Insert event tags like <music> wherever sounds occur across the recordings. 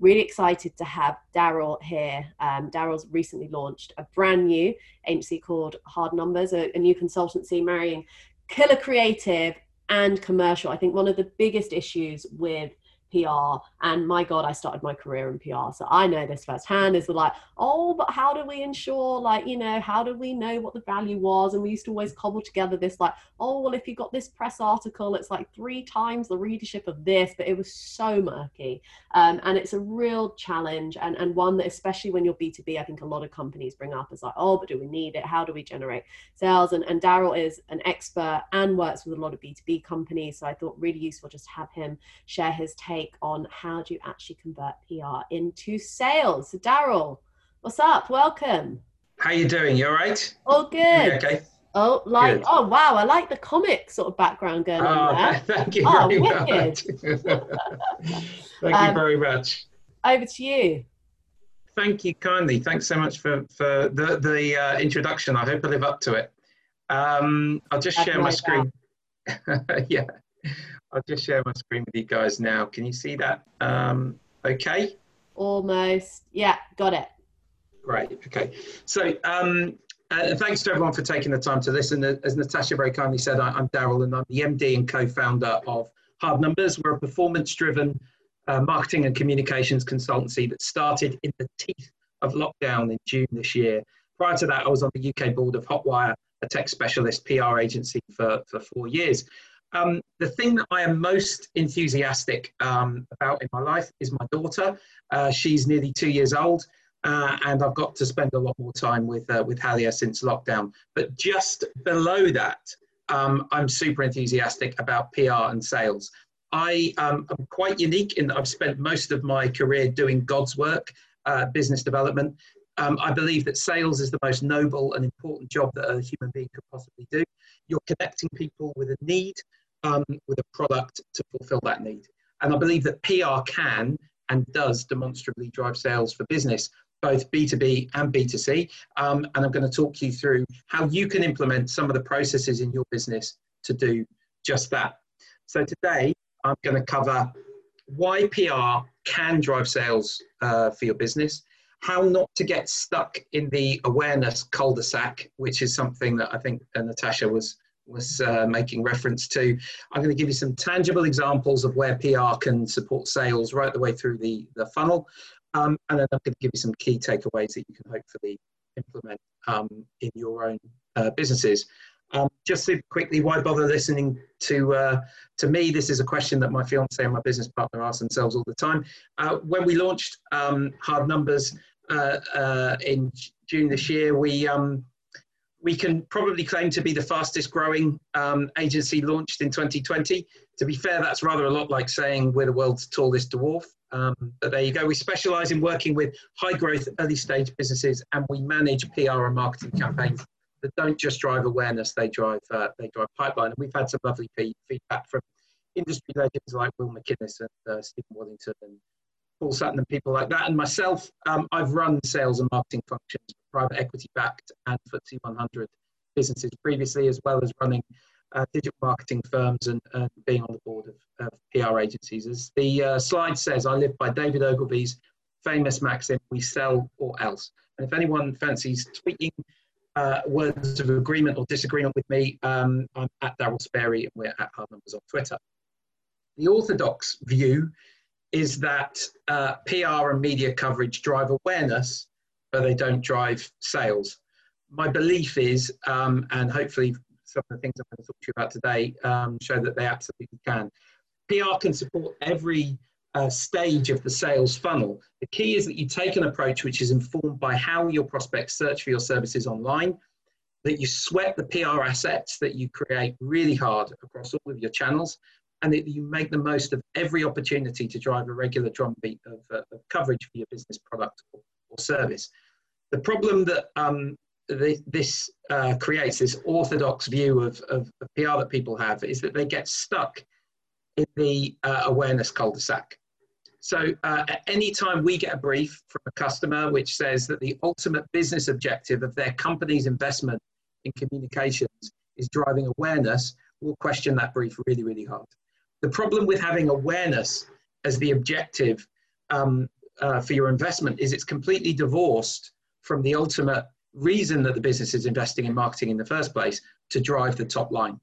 really excited to have Daryl here. Um, Daryl's recently launched a brand new agency called Hard Numbers, a, a new consultancy marrying killer creative and commercial. I think one of the biggest issues with PR. And my God, I started my career in PR. So I know this firsthand is like, oh, but how do we ensure, like, you know, how do we know what the value was? And we used to always cobble together this, like, oh, well, if you got this press article, it's like three times the readership of this, but it was so murky. Um, and it's a real challenge and, and one that, especially when you're B2B, I think a lot of companies bring up as like, oh, but do we need it? How do we generate sales? And, and Daryl is an expert and works with a lot of B2B companies. So I thought really useful just to have him share his take on how do you actually convert PR into sales. So Daryl, what's up? Welcome. How you doing? You all right? All good. okay. Oh, like good. oh wow! I like the comic sort of background going oh, on there. <laughs> Thank you oh, very much. <laughs> thank um, you very much. Over to you. Thank you kindly. Thanks so much for for the the uh, introduction. I hope I live up to it. Um, I'll just share my screen. <laughs> yeah. I'll just share my screen with you guys now. Can you see that? Um, okay. Almost. Yeah, got it. Great. Okay. So um, uh, thanks to everyone for taking the time to listen. As Natasha very kindly said, I, am Daryl and I'm the MD and co-founder of Hard Numbers. We're a performance-driven uh, marketing and communications consultancy that started in the teeth of lockdown in June this year. Prior to that, I was on the UK board of Hotwire, a tech specialist PR agency for, for four years. Um, the thing that I am most enthusiastic um, about in my life is my daughter. Uh, she's nearly two years old, uh, and I've got to spend a lot more time with uh, with Halia since lockdown. But just below that, um, I'm super enthusiastic about PR and sales. I um, am quite unique in that I've spent most of my career doing God's work, uh, business development. Um, I believe that sales is the most noble and important job that a human being could possibly do. You're connecting people with a need, um, with a product to fulfill that need. And I believe that PR can and does demonstrably drive sales for business, both B2B and B2C. Um, and I'm going to talk you through how you can implement some of the processes in your business to do just that. So today, I'm going to cover why PR can drive sales uh, for your business, how not to get stuck in the awareness cul-de-sac, which is something that I think uh, Natasha was was uh, making reference to. I'm going to give you some tangible examples of where PR can support sales right the way through the, the funnel. Um, and then I'm going to give you some key takeaways that you can hopefully implement um, in your own uh, businesses. Um, just super quickly, why bother listening to uh, to me? This is a question that my fiance and my business partner ask themselves all the time. Uh, when we launched um, Hard Numbers uh, uh, in June this year, we um, we can probably claim to be the fastest growing um, agency launched in 2020. To be fair, that's rather a lot like saying we're the world's tallest dwarf. Um, but there you go. We specialize in working with high growth, early stage businesses, and we manage PR and marketing campaigns that don't just drive awareness, they drive, uh, they drive pipeline. And we've had some lovely feedback from industry legends like Will McInnes and uh, Stephen Worthington and Paul Sutton and people like that. And myself, um, I've run sales and marketing functions private equity backed and FTSE 100 businesses previously, as well as running uh, digital marketing firms and, being on the board of, of PR agencies. As the uh, slide says, I live by David Ogilvy's famous maxim, we sell or else. And if anyone fancies tweeting uh, words of agreement or disagreement with me, um, I'm at Daryl Sparey and we're at Hard Numbers on Twitter. The orthodox view is that uh, PR and media coverage drive awareness but they don't drive sales. My belief is, um, and hopefully some of the things I'm going to talk to you about today um, show that they absolutely can. PR can support every uh, stage of the sales funnel. The key is that you take an approach which is informed by how your prospects search for your services online, that you sweat the PR assets that you create really hard across all of your channels, and that you make the most of every opportunity to drive a regular drumbeat of, uh, of coverage for your business product or, or service. The problem that um, the, this uh, creates, this orthodox view of, of, of, PR that people have, is that they get stuck in the uh, awareness cul-de-sac. So uh, at any time we get a brief from a customer which says that the ultimate business objective of their company's investment in communications is driving awareness, we'll question that brief really, really hard. The problem with having awareness as the objective um, uh, for your investment is it's completely divorced from the ultimate reason that the business is investing in marketing in the first place to drive the top line.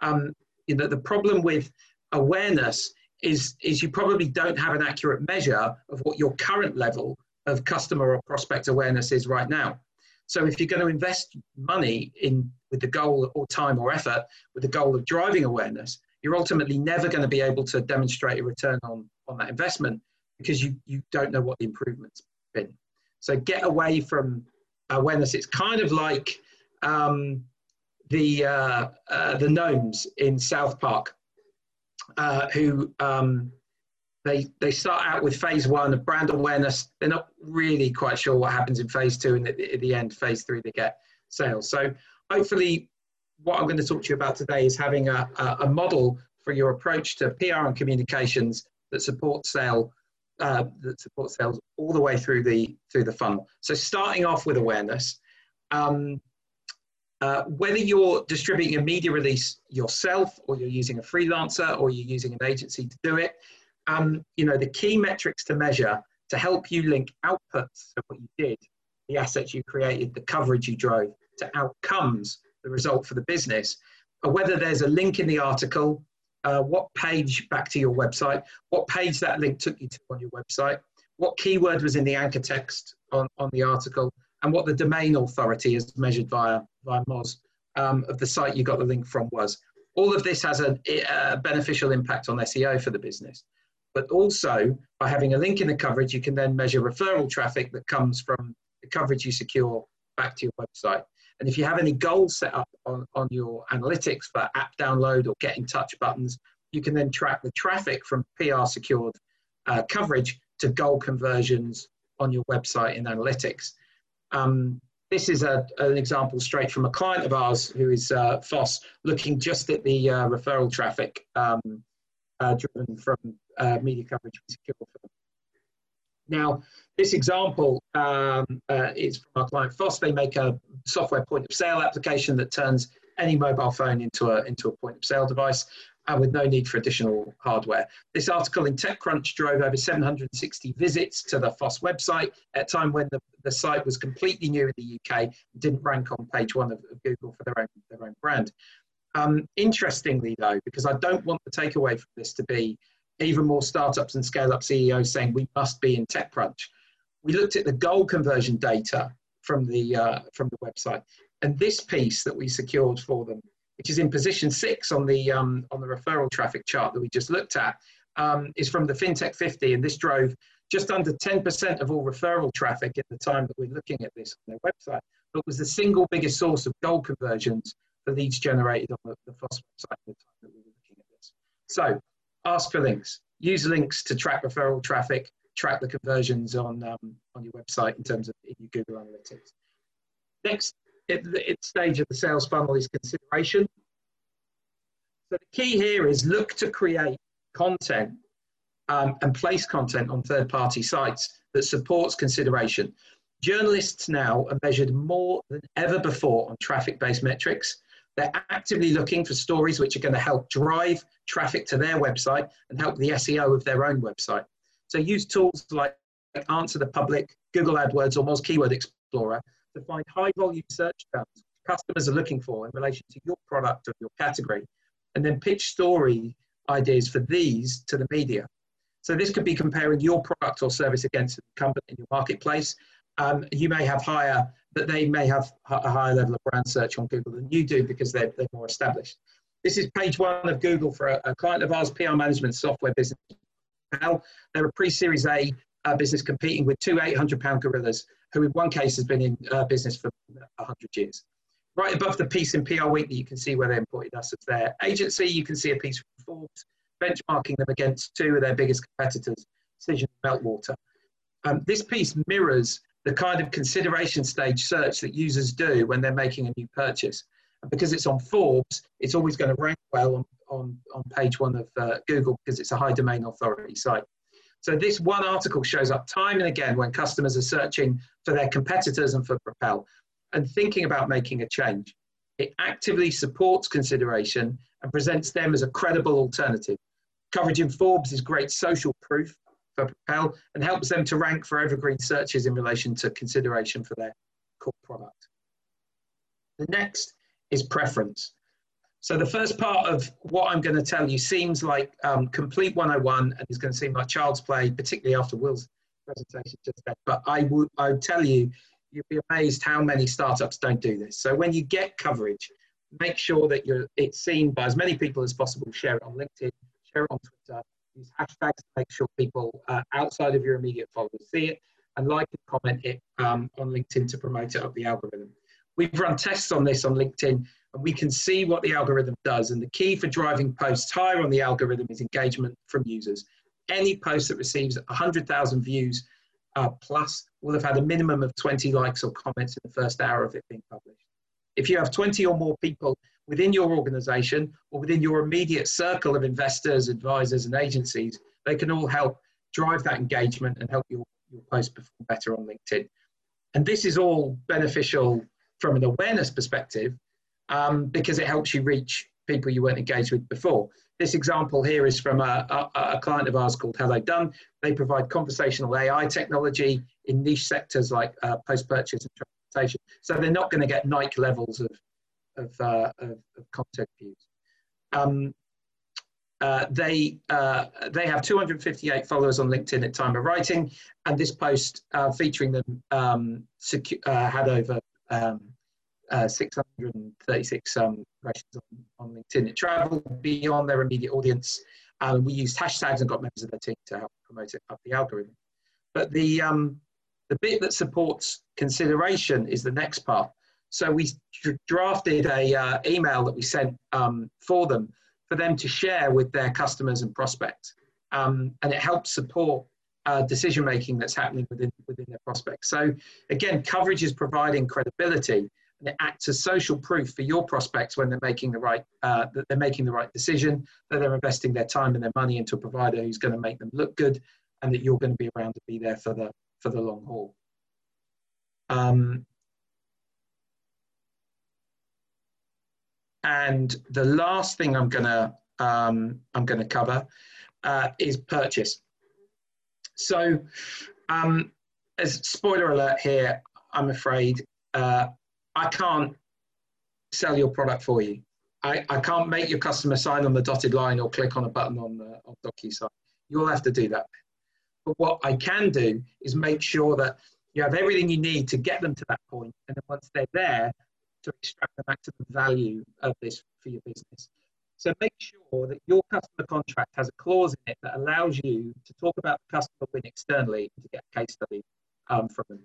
Um, you know, the problem with awareness is, is you probably don't have an accurate measure of what your current level of customer or prospect awareness is right now. So if you're going to invest money in with the goal or time or effort with the goal of driving awareness, you're ultimately never going to be able to demonstrate a return on, on that investment because you, you don't know what the improvement's been. So get away from awareness. It's kind of like um, the, uh, uh, the gnomes in South Park uh, who um, they they start out with phase one of brand awareness. They're not really quite sure what happens in phase two, and at the, at the end, phase three, they get sales. So hopefully, what I'm going to talk to you about today is having a, a, a model for your approach to PR and communications that supports sale uh, that supports sales all the way through the through the funnel. So starting off with awareness. Um, uh, whether you're distributing a media release yourself or you're using a freelancer or you're using an agency to do it, um, you know, the key metrics to measure to help you link outputs of what you did, the assets you created, the coverage you drove, to outcomes, the result for the business, or whether there's a link in the article, uh, what page back to your website, what page that link took you to on your website, what keyword was in the anchor text on, on the article, and what the domain authority is measured via, via Moz um, of the site you got the link from was. All of this has a, a, beneficial impact on SEO for the business. But also, by having a link in the coverage, you can then measure referral traffic that comes from the coverage you secure back to your website. And if you have any goals set up on, on your analytics for app download or get in touch buttons, you can then track the traffic from PR secured uh, coverage to goal conversions on your website in analytics. Um, this is a, an example straight from a client of ours who is uh, phos, looking just at the uh, referral traffic um, uh, driven from uh, media coverage. Now, this example um, uh, is from our client phos. They make a software point of sale application that turns any mobile phone into a, into a point of sale device and with no need for additional hardware. This article in TechCrunch drove over 760 visits to the phos website at a time when the, the site was completely new in the UK, didn't rank on page one of, of Google for their own, their own brand. Um, interestingly, though, because I don't want the takeaway from this to be even more startups and scale up CEOs saying we must be in TechCrunch, we looked at the goal conversion data from the, uh, from the website. And this piece that we secured for them which is in position six on the, um, on the referral traffic chart that we just looked at, um, is from the FinTech 50, and this drove just under 10% of all referral traffic at the time that we're looking at this on their website, but was the single biggest source of gold conversions for leads generated on the, the phos website at the time that we were looking at this. So ask for links, use links to track referral traffic, track the conversions on, um, on your website in terms of in your Google Analytics. Next at the stage of the sales funnel is consideration. So the key here is look to create content um, and place content on third-party sites that supports consideration. Journalists now are measured more than ever before on traffic-based metrics. They're actively looking for stories which are going to help drive traffic to their website and help the SEO of their own website. So use tools like Answer the Public, Google AdWords, or Moz Keyword Explorer to find high volume search terms customers are looking for in relation to your product or your category, and then pitch story ideas for these to the media. So this could be comparing your product or service against a company in your marketplace. Um, you may have higher, that they may have a higher level of brand search on Google than you do because they're, they're more established. This is page one of Google for a, a client of ours, PR management software business. They're a pre-series A business competing with two 800 pound gorillas who in one case has been in uh, business for 100 years. Right above the piece in PR Weekly, you can see where they imported us as their agency. You can see a piece from Forbes benchmarking them against two of their biggest competitors, Cision and Meltwater. Um, this piece mirrors the kind of consideration stage search that users do when they're making a new purchase. And because it's on Forbes, it's always going to rank well on, on, on page one of uh, Google because it's a high domain authority site. So this one article shows up time and again when customers are searching for their competitors and for Propel and thinking about making a change. It actively supports consideration and presents them as a credible alternative. Coverage in Forbes is great social proof for Propel and helps them to rank for evergreen searches in relation to consideration for their core product. The next is preference. So the first part of what I'm going to tell you seems like um, complete 101 and is going to seem like child's play, particularly after Will's presentation just then. But I would I would tell you, you'd be amazed how many startups don't do this. So when you get coverage, make sure that you're it's seen by as many people as possible. Share it on LinkedIn, share it on Twitter. Use hashtags to make sure people uh, outside of your immediate followers see it, and like and comment it um, on LinkedIn to promote it up the algorithm. We've run tests on this on LinkedIn and we can see what the algorithm does. And the key for driving posts higher on the algorithm is engagement from users. Any post that receives 100,000 views uh, plus will have had a minimum of 20 likes or comments in the first hour of it being published. If you have 20 or more people within your organization or within your immediate circle of investors, advisors, and agencies, they can all help drive that engagement and help your, your post perform better on LinkedIn. And this is all beneficial from an awareness perspective um, because it helps you reach people you weren't engaged with before. This example here is from a, a, a, client of ours called HelloDone. They provide conversational AI technology in niche sectors like uh, post-purchase and transportation. So they're not going to get Nike levels of, of, uh, of, of content views. Um, uh, they uh, they have 258 followers on LinkedIn at time of writing, and this post uh, featuring them um, uh, had over um, uh, 636 um, on, on, LinkedIn. It traveled beyond their immediate audience. Um, we used hashtags and got members of their team to help promote it up the algorithm. But the, um, the bit that supports consideration is the next part. So we drafted a uh, email that we sent um, for them for them to share with their customers and prospects. Um, and it helps support uh, decision making that's happening within, within their prospects. So again, coverage is providing credibility and it acts as social proof for your prospects when they're making the right uh, that they're making the right decision, that they're investing their time and their money into a provider who's going to make them look good, and that you're going to be around to be there for the for the long haul. Um, and the last thing I'm gonna um, I'm gonna cover uh, is purchase. So, um, as spoiler alert here, I'm afraid uh, I can't sell your product for you. I, I can't make your customer sign on the dotted line or click on a button on the on DocuSign. You'll have to do that. But what I can do is make sure that you have everything you need to get them to that point, and then once they're there, to extract the maximum value of this for your business. So make sure that your customer contract has a clause in it that allows you to talk about the customer win externally to get a case study um, from them.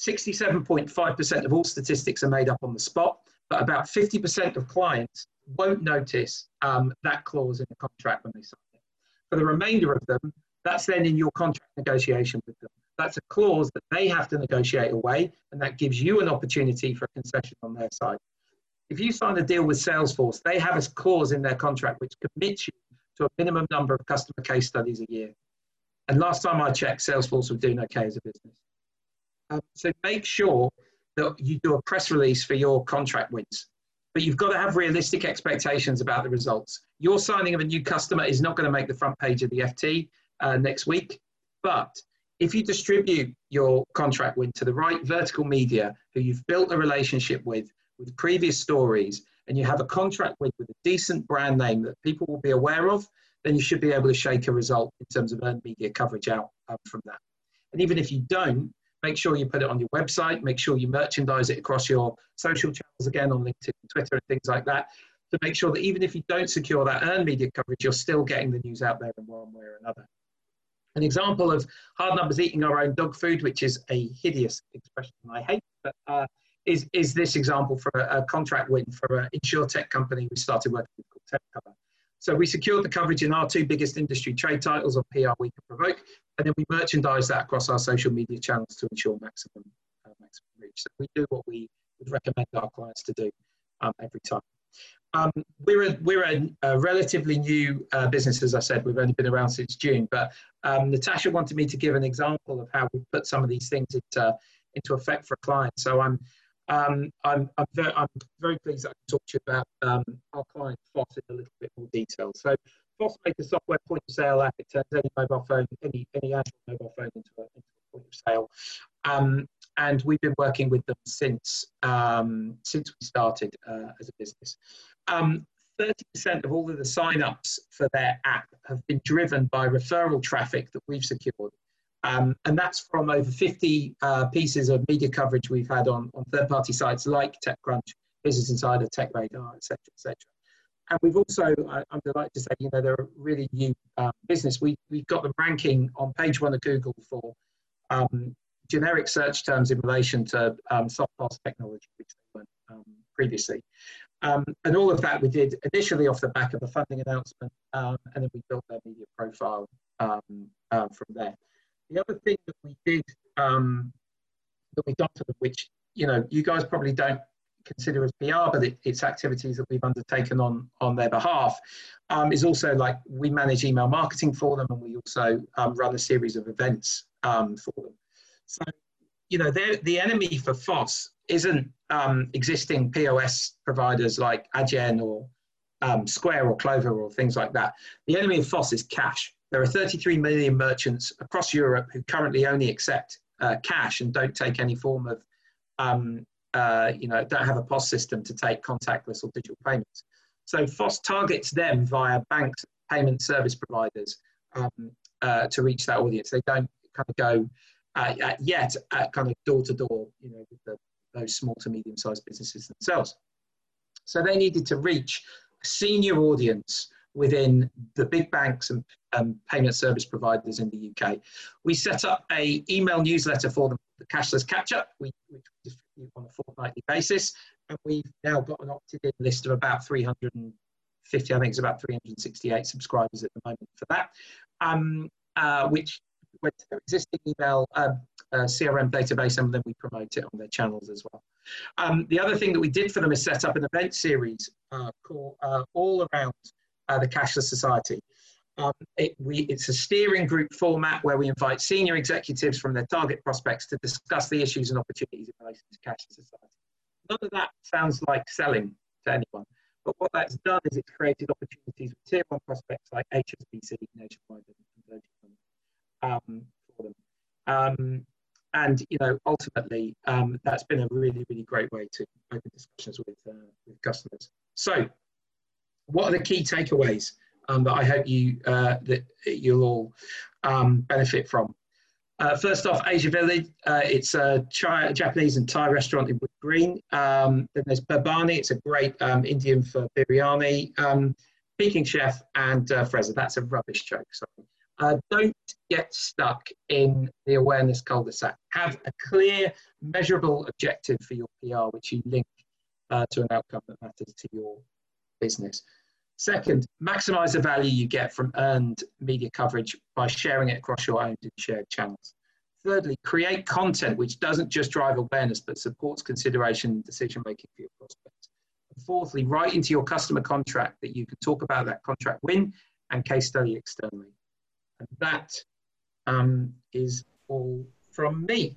67.5% of all statistics are made up on the spot, but about 50% of clients won't notice um, that clause in the contract when they sign it. For the remainder of them, that's then in your contract negotiation with them. That's a clause that they have to negotiate away, and that gives you an opportunity for a concession on their side. If you sign a deal with Salesforce, they have a clause in their contract which commits you to a minimum number of customer case studies a year. And last time I checked, Salesforce were doing okay as a business. Um, so make sure that you do a press release for your contract wins. But you've got to have realistic expectations about the results. Your signing of a new customer is not going to make the front page of the FT uh, next week. But if you distribute your contract win to the right vertical media who you've built a relationship with, with previous stories, and you have a contract win with a decent brand name that people will be aware of, then you should be able to shake a result in terms of earned media coverage out um, from that. And even if you don't, Make sure you put it on your website. Make sure you merchandise it across your social channels again on LinkedIn, Twitter, and things like that to make sure that even if you don't secure that earned media coverage, you're still getting the news out there in one way or another. An example of hard numbers eating our own dog food, which is a hideous expression I hate, but uh, is, is this example for a, a contract win for an insure tech company we started working with called TechCover. So we secured the coverage in our two biggest industry trade titles of PR Week and Provoke, and then we merchandise that across our social media channels to ensure maximum, uh, maximum reach. So we do what we would recommend our clients to do um, every time. Um, we're a, we're a, a relatively new uh, business, as I said. We've only been around since June, but um, Natasha wanted me to give an example of how we put some of these things into, into effect for clients. So I'm um, I'm, I'm, very, I'm, very, pleased that I can talk to you about um, our client phos in a little bit more detail. So phos make a software point of sale app. It turns any mobile phone, any any Android mobile phone into a, into a point of sale. Um, and we've been working with them since um, since we started uh, as a business. Um, 30% of all of the sign-ups for their app have been driven by referral traffic that we've secured. Um, and that's from over 50 uh, pieces of media coverage we've had on, on third-party sites like TechCrunch, Business Insider, Tech Radar, etc., etc. And we've also, I, am delighted to say, you know, they're a really new uh, business. We, we've got them ranking on page one of Google for um, generic search terms in relation to um, soft POS technology, which they weren't um, previously. Um, and all of that we did initially off the back of a funding announcement, um, and then we built their media profile um, uh, from there. The other thing that we did um, that we them, which you know you guys probably don't consider as PR, but it, it's activities that we've undertaken on on their behalf, um, is also like we manage email marketing for them, and we also um, run a series of events for them. So, you know, the enemy for phos isn't um, existing POS providers like Adyen or um, Square or Clover or things like that. The enemy of phos is cash. There are 33 million merchants across Europe who currently only accept uh, cash and don't take any form of, um, uh, you know, don't have a POS system to take contactless or digital payments. So phos targets them via banks, payment service providers um, uh, to reach that audience. They don't kind of go uh, yet at kind of door to door, you know, with the, those small to medium sized businesses themselves. So they needed to reach a senior audience within the big banks and um, payment service providers in the UK. We set up a email newsletter for them, the Cashless Catch Up, which we distribute on a fortnightly basis. And we've now got an opted-in list of about 350, I think it's about 368 subscribers at the moment for that, um, uh, which went to their existing email um, uh, CRM database and then we promote it on their channels as well. Um, the other thing that we did for them is set up an event series uh, called uh, All Around uh, the Cashless Society. Um, it, we, it's a steering group format where we invite senior executives from their target prospects to discuss the issues and opportunities in relation to cashless society. None of that sounds like selling to anyone, but what that's done is it's created opportunities with tier one prospects like HSBC, Nationwide, and Virgin um, for them. Um, and you know, ultimately, um, that's been a really, really great way to open discussions with uh, with customers. So, what are the key takeaways um, that I hope you uh, that you'll all um, benefit from? Uh, first off, Asia Village. Uh, it's a Japanese and Thai restaurant in Wood Green. Um, then there's Biryani. It's a great um, Indian for biryani. Um, Peking Chef and uh, Freza. That's a rubbish joke. Sorry. Uh, don't get stuck in the awareness cul-de-sac. Have a clear, measurable objective for your PR, which you link uh, to an outcome that matters to your business. Second, maximize the value you get from earned media coverage by sharing it across your owned and shared channels. Thirdly, create content which doesn't just drive awareness but supports consideration and decision making for your prospects. And fourthly, write into your customer contract that you can talk about that contract win and case study externally. And that um, is all from me.